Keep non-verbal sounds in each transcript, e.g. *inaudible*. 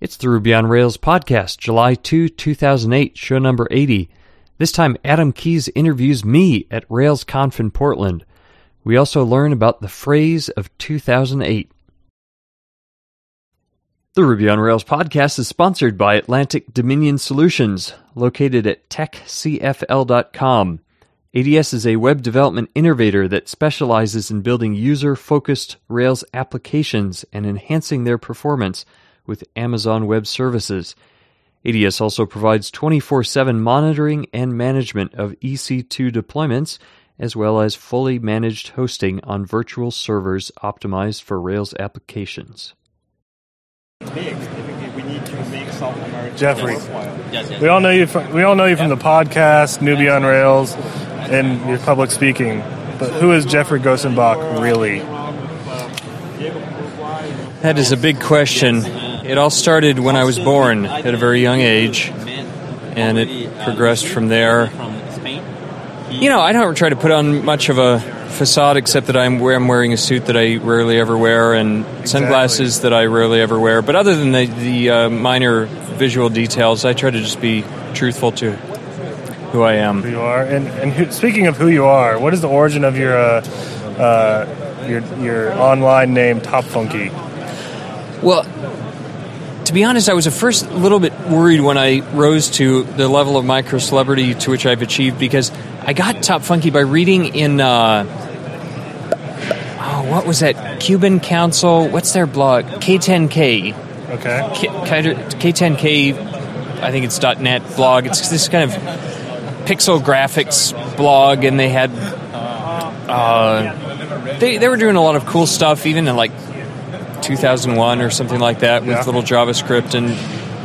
It's the Ruby on Rails podcast, July 2, 2008, show number 80. This time, Adam Keys interviews me at RailsConf in Portland. We also learn about the phrase of 2008. The Ruby on Rails podcast is sponsored by Atlantic Dominion Solutions, located at techcfl.com. ADS is a web development innovator that specializes in building user focused Rails applications and enhancing their performance with Amazon Web Services. ADS also provides 24 7 monitoring and management of EC2 deployments, as well as fully managed hosting on virtual servers optimized for Rails applications. Geoffrey, we all know you. From, we all know you from the podcast, Nuby on Rails, and your public speaking. But who is Geoffrey Grosenbach really? That is a big question. It all started when I was born at a very young age, and it progressed from there. You know, I don't try to put on much of a facade except that I'm, I'm wearing a suit that I rarely ever wear and sunglasses exactly. that I rarely ever wear. But other than the, the uh, minor visual details, I try to just be truthful to who I am. Who you are, and and who, speaking of who you are, what is the origin of your uh, uh, your your online name, Top Funky? Well, to be honest, I was at first a little bit worried when I rose to the level of micro celebrity to which I've achieved because I got top funky by reading in. Uh, oh, what was that? Cuban Council. What's their blog? K10K. Okay. K- K10K. I think it's .net blog. It's this kind of pixel graphics blog, and they had. Uh, they, they were doing a lot of cool stuff, even in like 2001 or something like that with yeah. little JavaScript and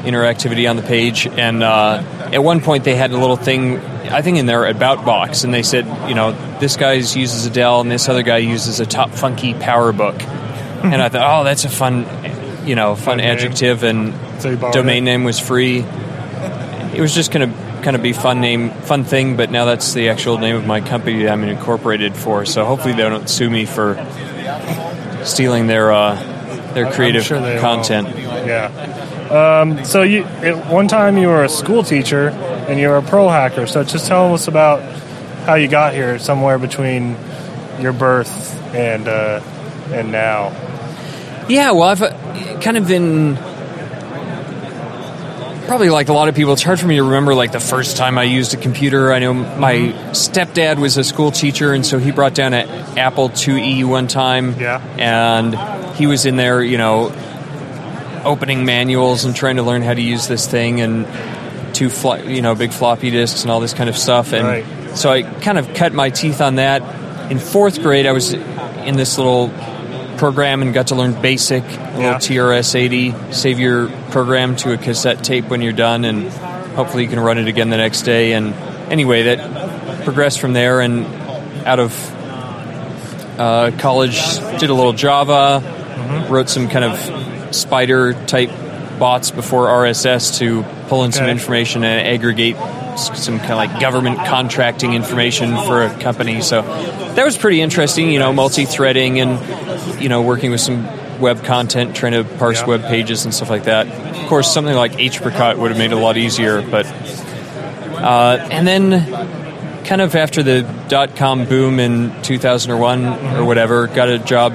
interactivity on the page. And uh, at one point, they had a little thing, I think, in their about box, and they said, you know, this guy uses a Dell and this other guy uses a Top Funky PowerBook. and I thought, oh, that's a fun, you know, fun adjective. And so domain it? name was free. It was just going to kind of be fun name, fun thing. But now that's the actual name of my company I'm incorporated for. So hopefully they don't sue me for stealing their. Uh, their creative sure content. Will. Yeah. Um, so you, at one time you were a school teacher and you were a pro hacker. So just tell us about how you got here, somewhere between your birth and uh, and now. Yeah, well, I've uh, kind of been probably like a lot of people. It's hard for me to remember like the first time I used a computer. I know my mm-hmm. stepdad was a school teacher, and so he brought down an Apple IIe one time. Yeah, and he was in there, you know, opening manuals and trying to learn how to use this thing and two, fl- you know, big floppy disks and all this kind of stuff. And right. so I kind of cut my teeth on that. In fourth grade, I was in this little program and got to learn BASIC, a yeah. little TRS-80, save your program to a cassette tape when you're done, and hopefully you can run it again the next day. And anyway, that progressed from there, and out of uh, college, did a little Java, mm-hmm. wrote some kind of spider type bots before RSS to pull in okay. some information and aggregate some kind of like government contracting information for a company. So that was pretty interesting, you know, multi-threading and you know working with some web content, trying to parse yeah. web pages and stuff like that. Of course, something like Hpricot would have made it a lot easier, but uh, and then kind of after the dot com boom in 2001 mm-hmm. or whatever, got a job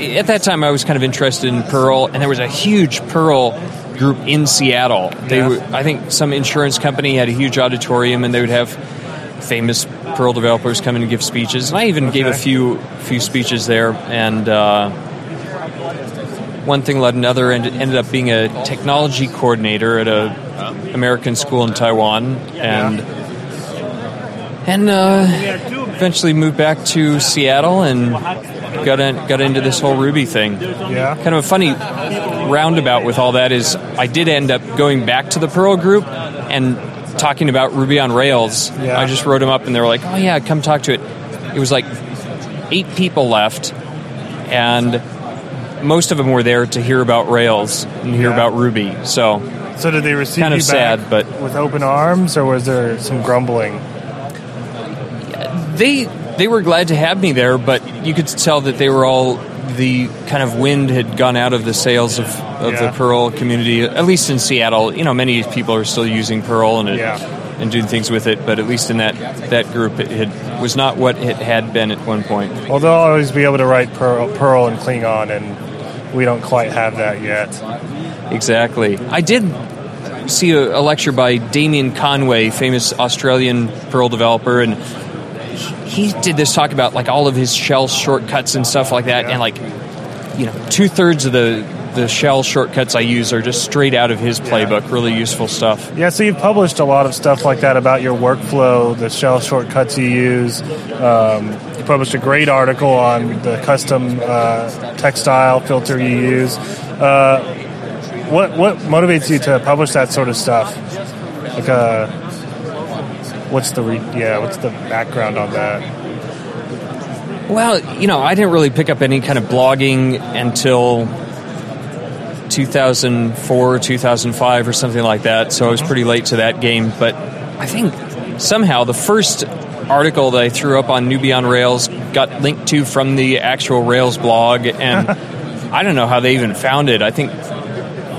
at that time I was kind of interested in Perl, and there was a huge Perl group in Seattle. They yeah. were, I think some insurance company had a huge auditorium, and they would have famous Perl developers come in and give speeches. And I even okay. gave a few few speeches there, and uh, one thing led another, and ended up being a technology coordinator at a American school in Taiwan, and. Yeah. And uh, eventually moved back to Seattle and got in, got into this whole Ruby thing. Yeah. Kind of a funny roundabout with all that is I did end up going back to the Perl group and talking about Ruby on Rails. Yeah. I just wrote them up and they were like, "Oh yeah, come talk to it." It was like eight people left, and most of them were there to hear about Rails and hear yeah. about Ruby. So, so did they receive kind of sad, but with open arms, or was there some grumbling? They they were glad to have me there, but you could tell that they were all the kind of wind had gone out of the sails of of Yeah. the Perl community, at least in Seattle. You know, many people are still using Perl and it, Yeah. and doing things with it, but at least in that that group, it had, was not what it had been at one point. Well, they'll always be able to write Perl, Perl and Klingon, and we don't quite have that yet. Exactly. I did see a, a lecture by Damian Conway, famous Australian Perl developer, and he he did this talk about like all of his shell shortcuts and stuff like that, Yeah. and like you know two thirds of the the shell shortcuts I use are just straight out of his playbook. Really useful stuff. Yeah, so you've published a lot of stuff like that about your workflow, the shell shortcuts you use. Um, you published a great article on the custom uh, textile filter you use. Uh, what what motivates you to publish that sort of stuff? Like, uh, what's the re- yeah? What's the background on that? Well, you know, I didn't really pick up any kind of blogging until 2004, 2005, or something like that. So I was mm-hmm. pretty late to that game. But I think somehow the first article that I threw up on Nuby on Rails got linked to from the actual Rails blog, and *laughs* I don't know how they even found it. I think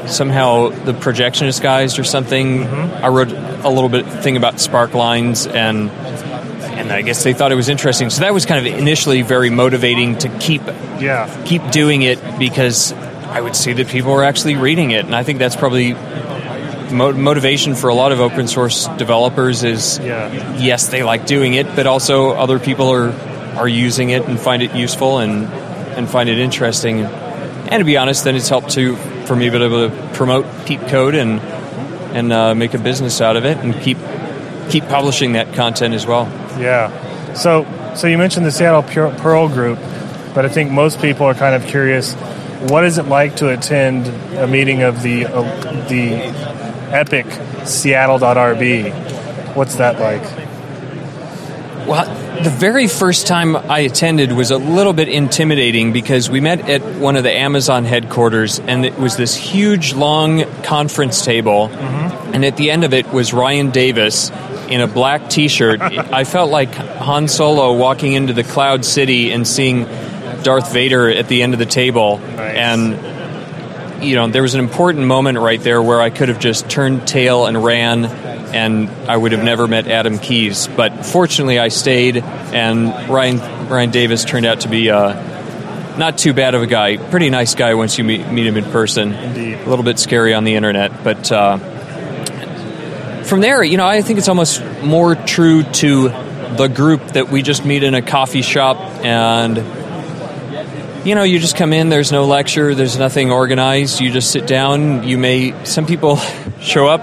somehow the projectionist guys or something. Mm-hmm. I wrote a little bit thing about spark lines and and I guess they thought it was interesting. So that was kind of initially very motivating to keep Yeah, keep doing it because I would see that people were actually reading it, and I think that's probably mo- motivation for a lot of open source developers. Is yeah, yes, they like doing it, but also other people are are using it and find it useful and and find it interesting. And to be honest, then it's helped to for me to be able to promote PeepCode and and uh, make a business out of it and keep keep publishing that content as well. yeah. So so you mentioned the Seattle Perl group, but I think most people are kind of curious. What is it like to attend a meeting of the uh, the epic Seattle.rb? What's that like? Well, the very first time I attended was a little bit intimidating because we met at one of the Amazon headquarters, and it was this huge, long conference table, and at the end of it was Ryan Davis in a black T-shirt. *laughs* I felt like Han Solo walking into the Cloud City and seeing Darth Vader at the end of the table, and you know, there was an important moment right there where I could have just turned tail and ran, and I would have never met Adam Keys. But fortunately, I stayed, and Ryan Ryan Davis turned out to be uh, not too bad of a guy. Pretty nice guy once you meet, meet him in person. Indeed. A little bit scary on the internet, but uh, from there, you know, I think it's almost more true to the group that we just meet in a coffee shop and you know, you just come in, there's no lecture, there's nothing organized. You just sit down. You may, some people *laughs* show up,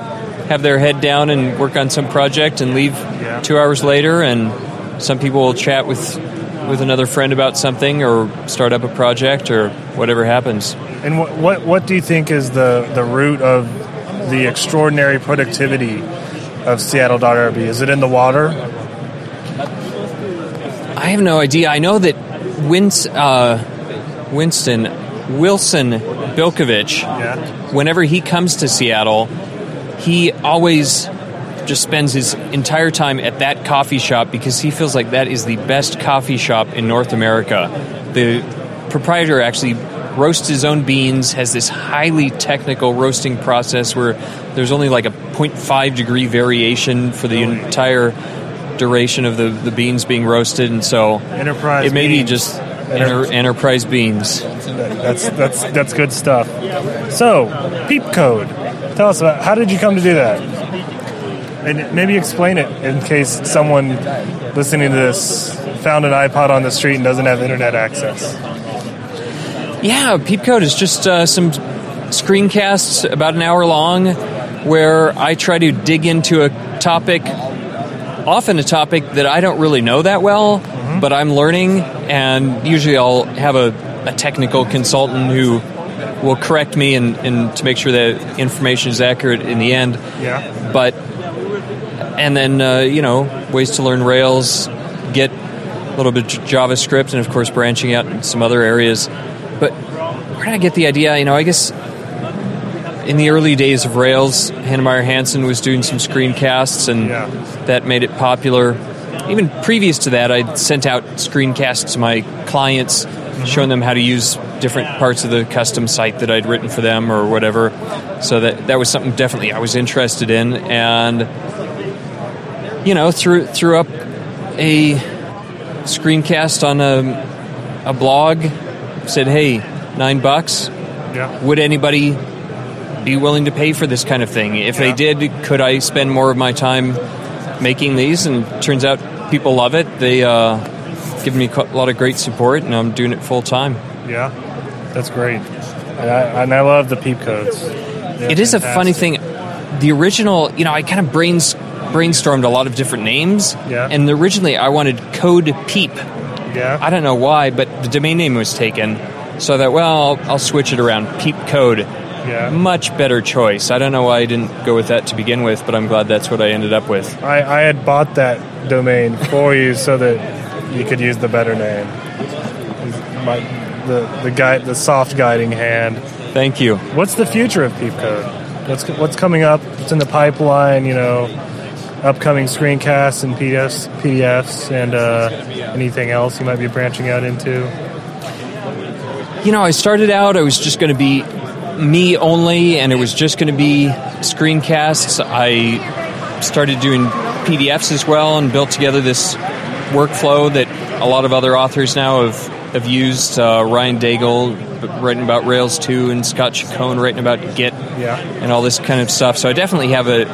have their head down, and work on some project and leave Yeah. two hours later. And some people will chat with, with another friend about something or start up a project or whatever happens. And what what, what do you think is the, the root of the extraordinary productivity of Seattle.rb? Is it in the water? I have no idea. I know that Wince, uh, Winston Wilson Bilkovich, Yeah. whenever he comes to Seattle, he always just spends his entire time at that coffee shop because he feels like that is the best coffee shop in North America. The proprietor actually roasts his own beans, has this highly technical roasting process where there's only like a 0.5 degree variation for the entire duration of the, the beans being roasted, and so Enterprise it may be just enter, enterprise beans. That's that's that's good stuff. So, Peep Code. Tell us about how did you come to do that? And maybe explain it in case someone listening to this found an iPod on the street and doesn't have internet access. Yeah, PeepCode is just uh, some screencasts about an hour long where I try to dig into a topic, often a topic that I don't really know that well, but I'm learning, and usually I'll have a, a technical consultant who will correct me and, and to make sure that information is accurate in the end. Yeah. But and then uh, you know ways to learn Rails, get a little bit of JavaScript, and of course branching out in some other areas. But where did I get the idea? You know, I guess in the early days of Rails, Heinemeier Hansson was doing some screencasts, and Yeah. that made it popular. Even previous to that, I'd sent out screencasts to my clients mm-hmm. showing them how to use different parts of the custom site that I'd written for them or whatever. So that that was something definitely I was interested in, and you know, threw threw up a screencast on a a blog. Said, "Hey, nine bucks. Yeah. Would anybody be willing to pay for this kind of thing? If Yeah. they did, could I spend more of my time making these?" And turns out people love it. They uh, give me a lot of great support, and I'm doing it full time. Yeah. That's great. And I, and I love the peep codes. They're It is a funny thing. The original, you know, I kind of brains, brainstormed a lot of different names. Yeah. And originally I wanted Code Peep. Yeah. I don't know why, but the domain name was taken. So I thought, well, I'll, I'll switch it around. Peep Code. Yeah. Much better choice. I don't know why I didn't go with that to begin with, but I'm glad that's what I ended up with. I, I had bought that domain for you so that you could use the better name. My, the the guide, the soft guiding hand. Thank you. What's the future of PeepCode? What's what's coming up? What's in the pipeline? You know, upcoming screencasts and PDFs, PDFs, and uh, anything else you might be branching out into? You know, I started out, I was just going to be me only, and it was just going to be screencasts. I started doing PDFs as well and built together this workflow that a lot of other authors now have, have used. Uh, Ryan Daigle writing about Rails 2 and Scott Chacon writing about Git Yeah. and all this kind of stuff. So I definitely have a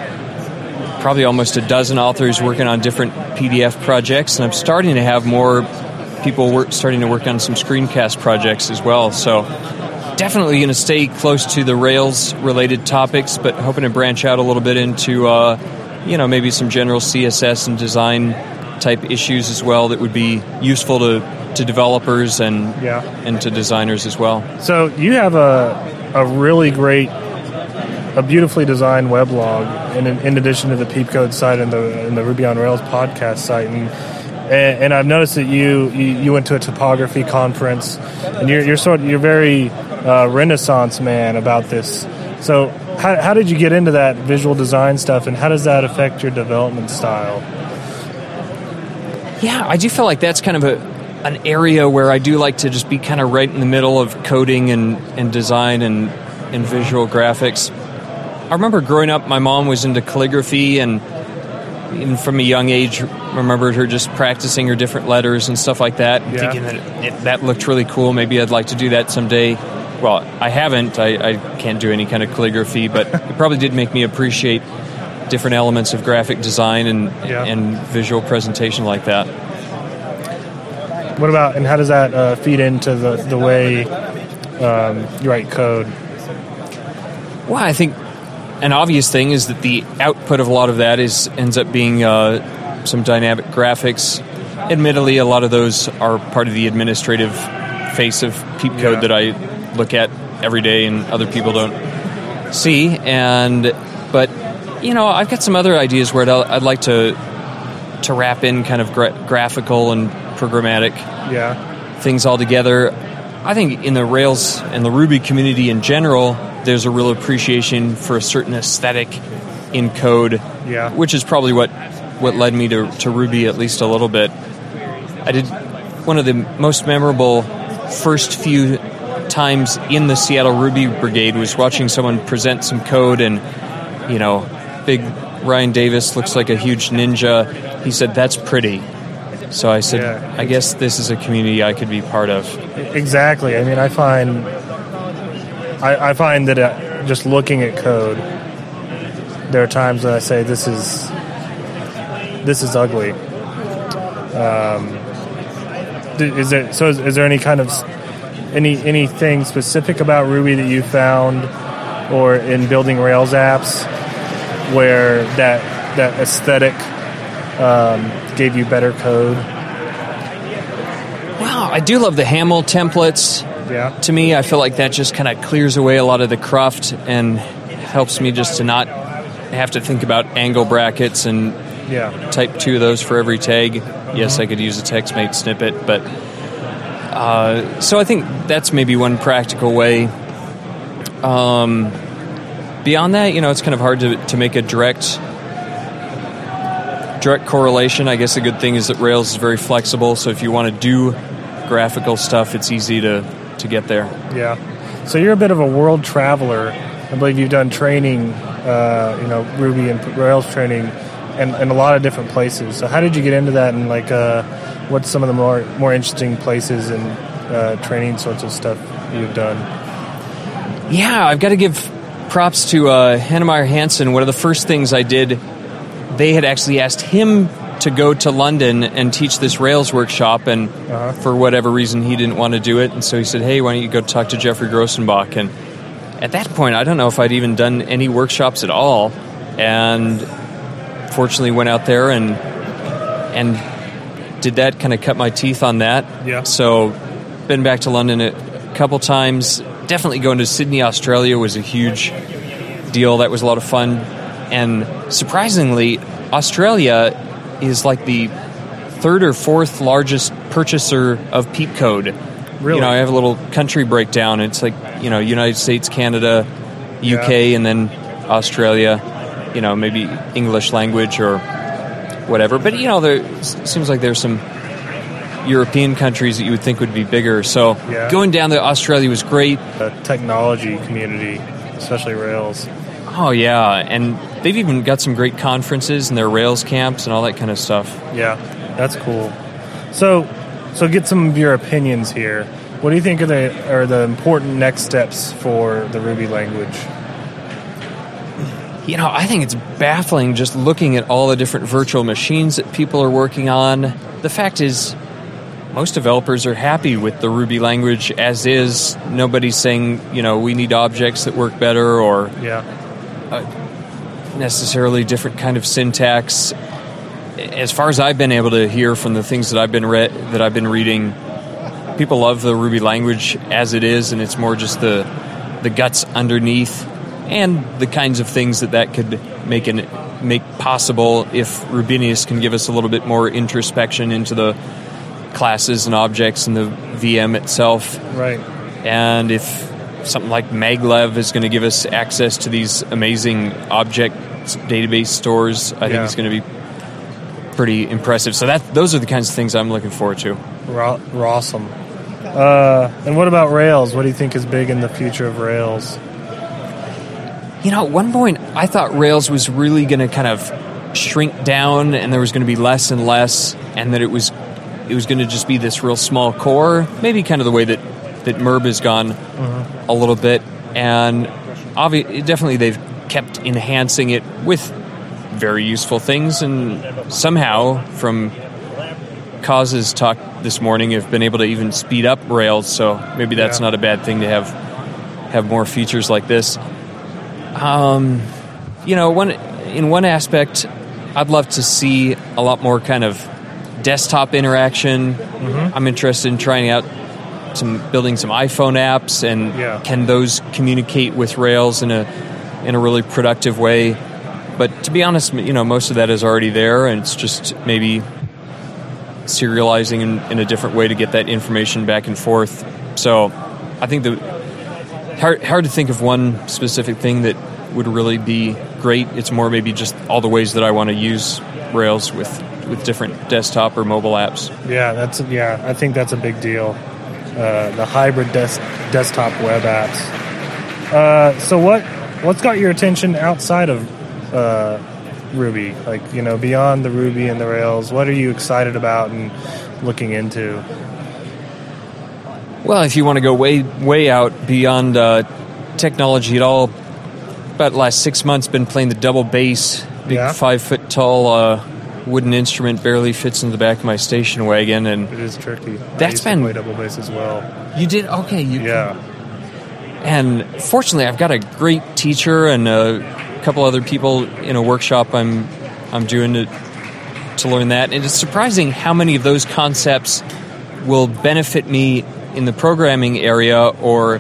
probably almost a dozen authors working on different PDF projects, and I'm starting to have more people work, starting to work on some screencast projects as well. So definitely going to stay close to the Rails related topics, but hoping to branch out a little bit into uh, you know maybe some general CSS and design type issues as well that would be useful to to developers and Yeah. and to designers as well. So you have a a really great, a beautifully designed weblog, in, in addition to the PeepCode site and the and the Ruby on Rails podcast site, and and, and I've noticed that you, you you went to a typography conference, and you're you're sort you're very uh, Renaissance man about this. So how how did you get into that visual design stuff, and how does that affect your development style? Yeah, I do feel like that's kind of a an area where I do like to just be kind of right in the middle of coding and, and design and and visual graphics. I remember growing up, my mom was into calligraphy, and even from a young age, remembered her just practicing her different letters and stuff like that, Yeah. thinking that it, that looked really cool. Maybe I'd like to do that someday. Well, I haven't. I, I can't do any kind of calligraphy, but *laughs* it probably did make me appreciate different elements of graphic design and Yeah. and visual presentation like that. What about and how does that uh, feed into the the way um, you write code? Well, I think an obvious thing is that the output of a lot of that is ends up being uh, some dynamic graphics. Admittedly, a lot of those are part of the administrative face of PeepCode Yeah. that I look at every day, and other people don't see. And but you know, I've got some other ideas where I'd, I'd like to to wrap in kind of gra- graphical and programmatic Yeah. things all together. I think in the Rails and the Ruby community in general, there's a real appreciation for a certain aesthetic in code, Yeah. which is probably what what led me to, to Ruby at least a little bit. I did one of the most memorable first few times in the Seattle Ruby Brigade was watching someone present some code and you know, big Ryan Davis looks like a huge ninja. He said that's pretty. So I said, Yeah. I guess this is a community I could be part of. Exactly. I mean, I find I, I find that uh, just looking at code, there are times when I say this is this is ugly. Um, is there so? Is, is there any kind of any anything specific about Ruby that you found, or in building Rails apps, where that that aesthetic um, gave you better code? Wow, I do love the Haml templates. Yeah. To me, I feel like that just kind of clears away a lot of the cruft and helps me just to not have to think about angle brackets and Yeah. type two of those for every tag. Yes, I could use a TextMate snippet, but uh, so I think that's maybe one practical way. Um, beyond that, you know, it's kind of hard to, to make a direct direct correlation. I guess a good thing is that Rails is very flexible. So if you want to do graphical stuff, it's easy to to get there. Yeah. So you're a bit of a world traveler. I believe you've done training, uh, you know, Ruby and Rails training, in, in a lot of different places. So how did you get into that, and like, uh, what's some of the more more interesting places and uh, training sorts of stuff you've done? Yeah, I've got to give props to uh, Heinemeier Hansson. One of the first things I did, they had actually asked him to go to London and teach this Rails workshop, and uh-huh. for whatever reason, he didn't want to do it. And so he said, "Hey, why don't you go talk to Geoffrey Grosenbach?" And at that point, I don't know if I'd even done any workshops at all, and fortunately went out there and and did that. Kind of cut my teeth on that. Yeah. So, been back to London a couple times definitely going to Sydney, Australia was a huge deal. That was a lot of fun. And surprisingly, Australia is like the third or fourth largest purchaser of PeepCode. Really? You know, I have a little country breakdown. It's like, you know, United States, Canada, UK, yeah. and then Australia, you know, maybe English language or whatever. But, you know, there seems like there's some European countries that you would think would be bigger. So yeah. going down to Australia was great. The technology community, especially Rails. Oh yeah, and they've even got some great conferences and their Rails camps and all that kind of stuff. Yeah, that's cool. So, so get some of your opinions here. What do you think are the are the important next steps for the Ruby language? You know, I think it's baffling just looking at all the different virtual machines that people are working on. The fact is, most developers are happy with the Ruby language as is. Nobody's saying, you know, we need objects that work better or yeah. Uh, necessarily different kind of syntax. As far as I've been able to hear from the things that I've been read that I've been reading, people love the Ruby language as it is, and it's more just the the guts underneath and the kinds of things that that could make an make possible if Rubinius can give us a little bit more introspection into the classes and objects in the VM itself. Right. And if something like maglev is going to give us access to these amazing object database stores, I yeah. think it's going to be pretty impressive. So that those are the kinds of things I'm looking forward to. Awesome. Uh, and what about Rails? What do you think is big in the future of Rails? You know, at one point I thought Rails was really going to kind of shrink down and there was going to be less and less and that it was it was going to just be this real small core, maybe kind of the way that that Merb has gone uh-huh. a little bit, and obviously, definitely they've kept enhancing it with very useful things, and somehow from causes talk this morning have been able to even speed up Rails, so maybe that's yeah. not a bad thing to have have more features like this. Um, you know, one in one aspect, I'd love to see a lot more kind of desktop interaction. Mm-hmm. I'm interested in trying out some building some iPhone apps, and yeah. can those communicate with Rails in a in a really productive way? But to be honest, you know, most of that is already there, and it's just maybe serializing in, in a different way to get that information back and forth. So, I think the hard hard to think of one specific thing that would really be great. It's more maybe just all the ways that I want to use Rails with with different desktop or mobile apps. Yeah, that's yeah. I think that's a big deal. Uh, the hybrid des- desktop web apps. Uh, so what what's got your attention outside of uh, Ruby? Like you know, beyond the Ruby and the Rails, what are you excited about and looking into? Well, if you want to go way way out beyond uh, technology at all, about the last six months, been playing the double bass, big yeah. five foot tall uh, wooden instrument barely fits in the back of my station wagon, and it is tricky. That's been play double bass as well. You did okay. You yeah. And fortunately, I've got a great teacher and a couple other people in a workshop I'm I'm doing to to learn that. And it's surprising how many of those concepts will benefit me in the programming area or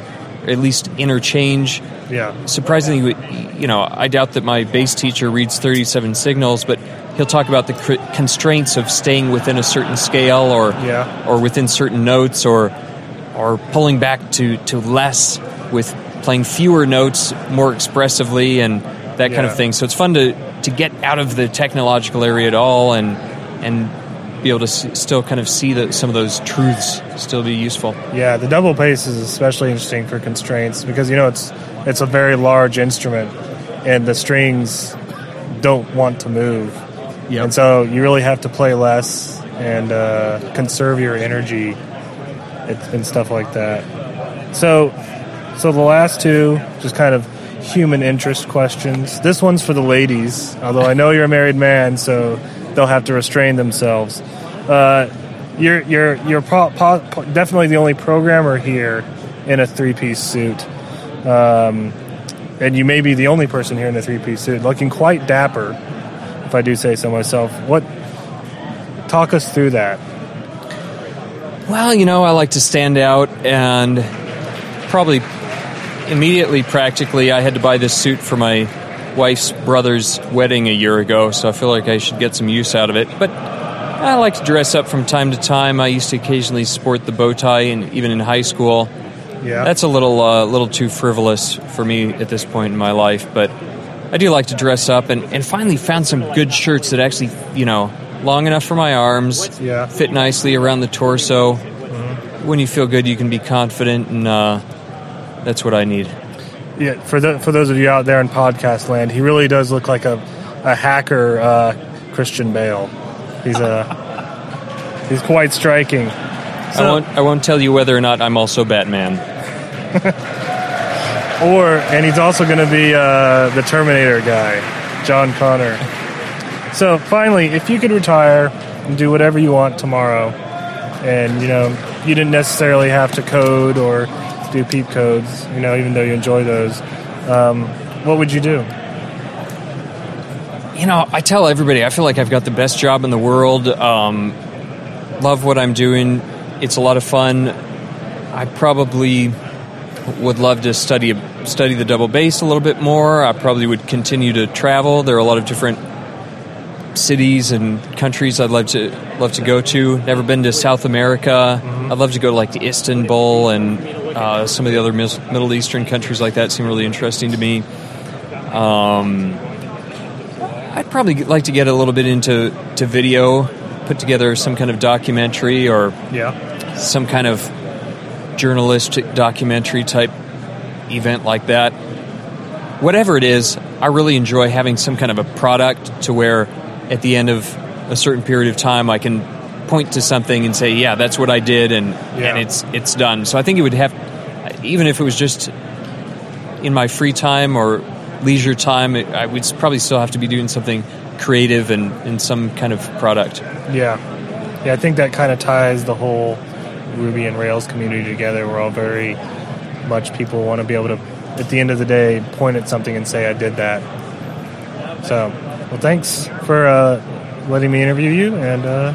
at least interchange. Yeah. Surprisingly, you know, I doubt that my bass teacher reads 37signals, but he'll talk about the constraints of staying within a certain scale or yeah. or within certain notes or or pulling back to, to less with playing fewer notes more expressively and that yeah. kind of thing. So it's fun to, to get out of the technological area at all and and be able to s still kind of see that some of those truths still be useful. Yeah, the double bass is especially interesting for constraints because you know it's it's a very large instrument and the strings don't want to move. Yep. And so you really have to play less and uh, conserve your energy and, and stuff like that. So, so the last two, just kind of human interest questions. This one's for the ladies, although I know you're a married man, so they'll have to restrain themselves. Uh, you're you're you're po- definitely the only programmer here in a three piece suit. Um, and you may be the only person here in a three piece suit, looking quite dapper, if I do say so myself. What talk us through that? Well, you know, I like to stand out, and probably immediately, practically, I had to buy this suit for my wife's brother's wedding a year ago, so I feel like I should get some use out of it. But I like to dress up from time to time. I used to occasionally sport the bow tie, and even in high school. Yeah, That's a little uh, little too frivolous for me at this point in my life, but I do like to dress up and, and finally found some good shirts that actually, you know, long enough for my arms, Yeah. fit nicely around the torso. When you feel good, you can be confident, and uh, that's what I need. Yeah. For the, for those of you out there in podcast land, he really does look like a a hacker uh, Christian Bale. He's a *laughs* he's quite striking. I won't I won't tell you whether or not I'm also Batman. *laughs* Or and he's also going to be uh, the Terminator guy, John Connor. *laughs* So finally, if you could retire and do whatever you want tomorrow, and you know you didn't necessarily have to code or do peep codes, you know, even though you enjoy those, um, what would you do? You know, I tell everybody I feel like I've got the best job in the world. Um, love what I'm doing. It's a lot of fun. I probably would love to study study the double bass a little bit more. I probably would continue to travel. There are a lot of different cities and countries I'd love to love to go to. Never been to South America. I'd love to go to like to Istanbul and uh, some of the other mis- Middle Eastern countries like that seem really interesting to me. Um, I'd probably like to get a little bit into to video, put together some kind of documentary or Yeah, some kind of journalistic documentary type event like that. Whatever it is, I really enjoy having some kind of a product to where at the end of a certain period of time I can point to something and say, "Yeah, that's what I did," and Yeah. and it's it's done. So I think it would have, even if it was just in my free time or leisure time, it, I would probably still have to be doing something creative and, and some kind of product. yeah, yeah. I think that kind of ties the whole Ruby and Rails community together. We're all very much people want to be able to, at the end of the day, point at something and say, "I did that." So, well, thanks for uh, letting me interview you, and uh,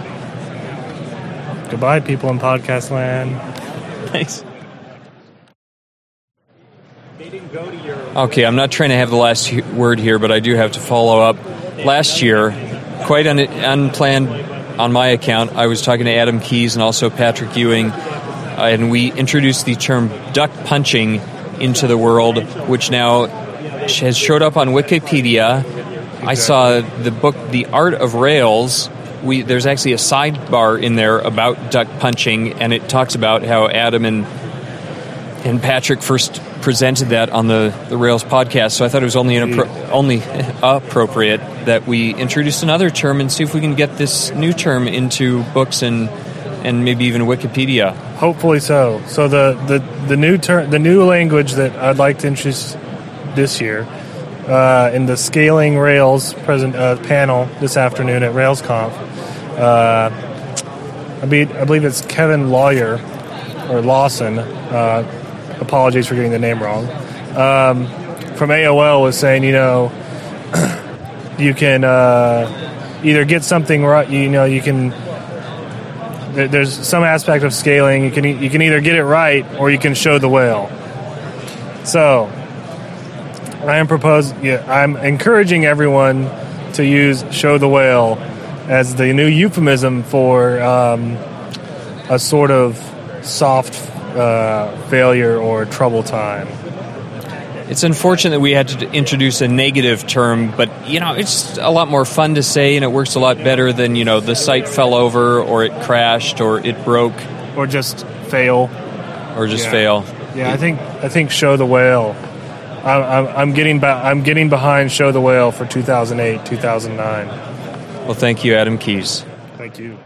goodbye, people in podcast land. Thanks. Okay, I'm not trying to have the last word here, but I do have to follow up. Last year, quite un- unplanned on my account, I was talking to Adam Keys and also Patrick Ewing, uh, and we introduced the term duck punching into the world, which now has showed up on Wikipedia. I saw the book The Art of Rails. We, there's actually a sidebar in there about duck punching, and it talks about how Adam and and Patrick first presented that on the, the Rails podcast. So I thought it was only inappro- only *laughs* appropriate that we introduce another term and see if we can get this new term into books and and maybe even Wikipedia. Hopefully so. So the the, the new term, the new language that I'd like to introduce this year uh, in the scaling Rails present uh, panel this afternoon at RailsConf. Uh, I, be, I believe it's Kevin Lawyer or Lawson. Apologies for getting the name wrong. Um, from AOL was saying, you know, *clears throat* you can uh, either get something right. You know, you can there's some aspect of scaling. You can you can either get it right or you can show the whale. So, I am propose. Yeah, I'm encouraging everyone to use "show the whale" as the new euphemism for um, a sort of soft uh, failure or trouble time. it's unfortunate that we had to introduce a negative term, but you know it's a lot more fun to say, and it works a lot better than you know the site fell over, or it crashed, or it broke, or just fail, or just yeah. fail. Yeah, I think I think show the whale. I'm, I'm getting ba- I'm getting behind show the whale for 2008 2009. Well, thank you, Adam Keys. Thank you.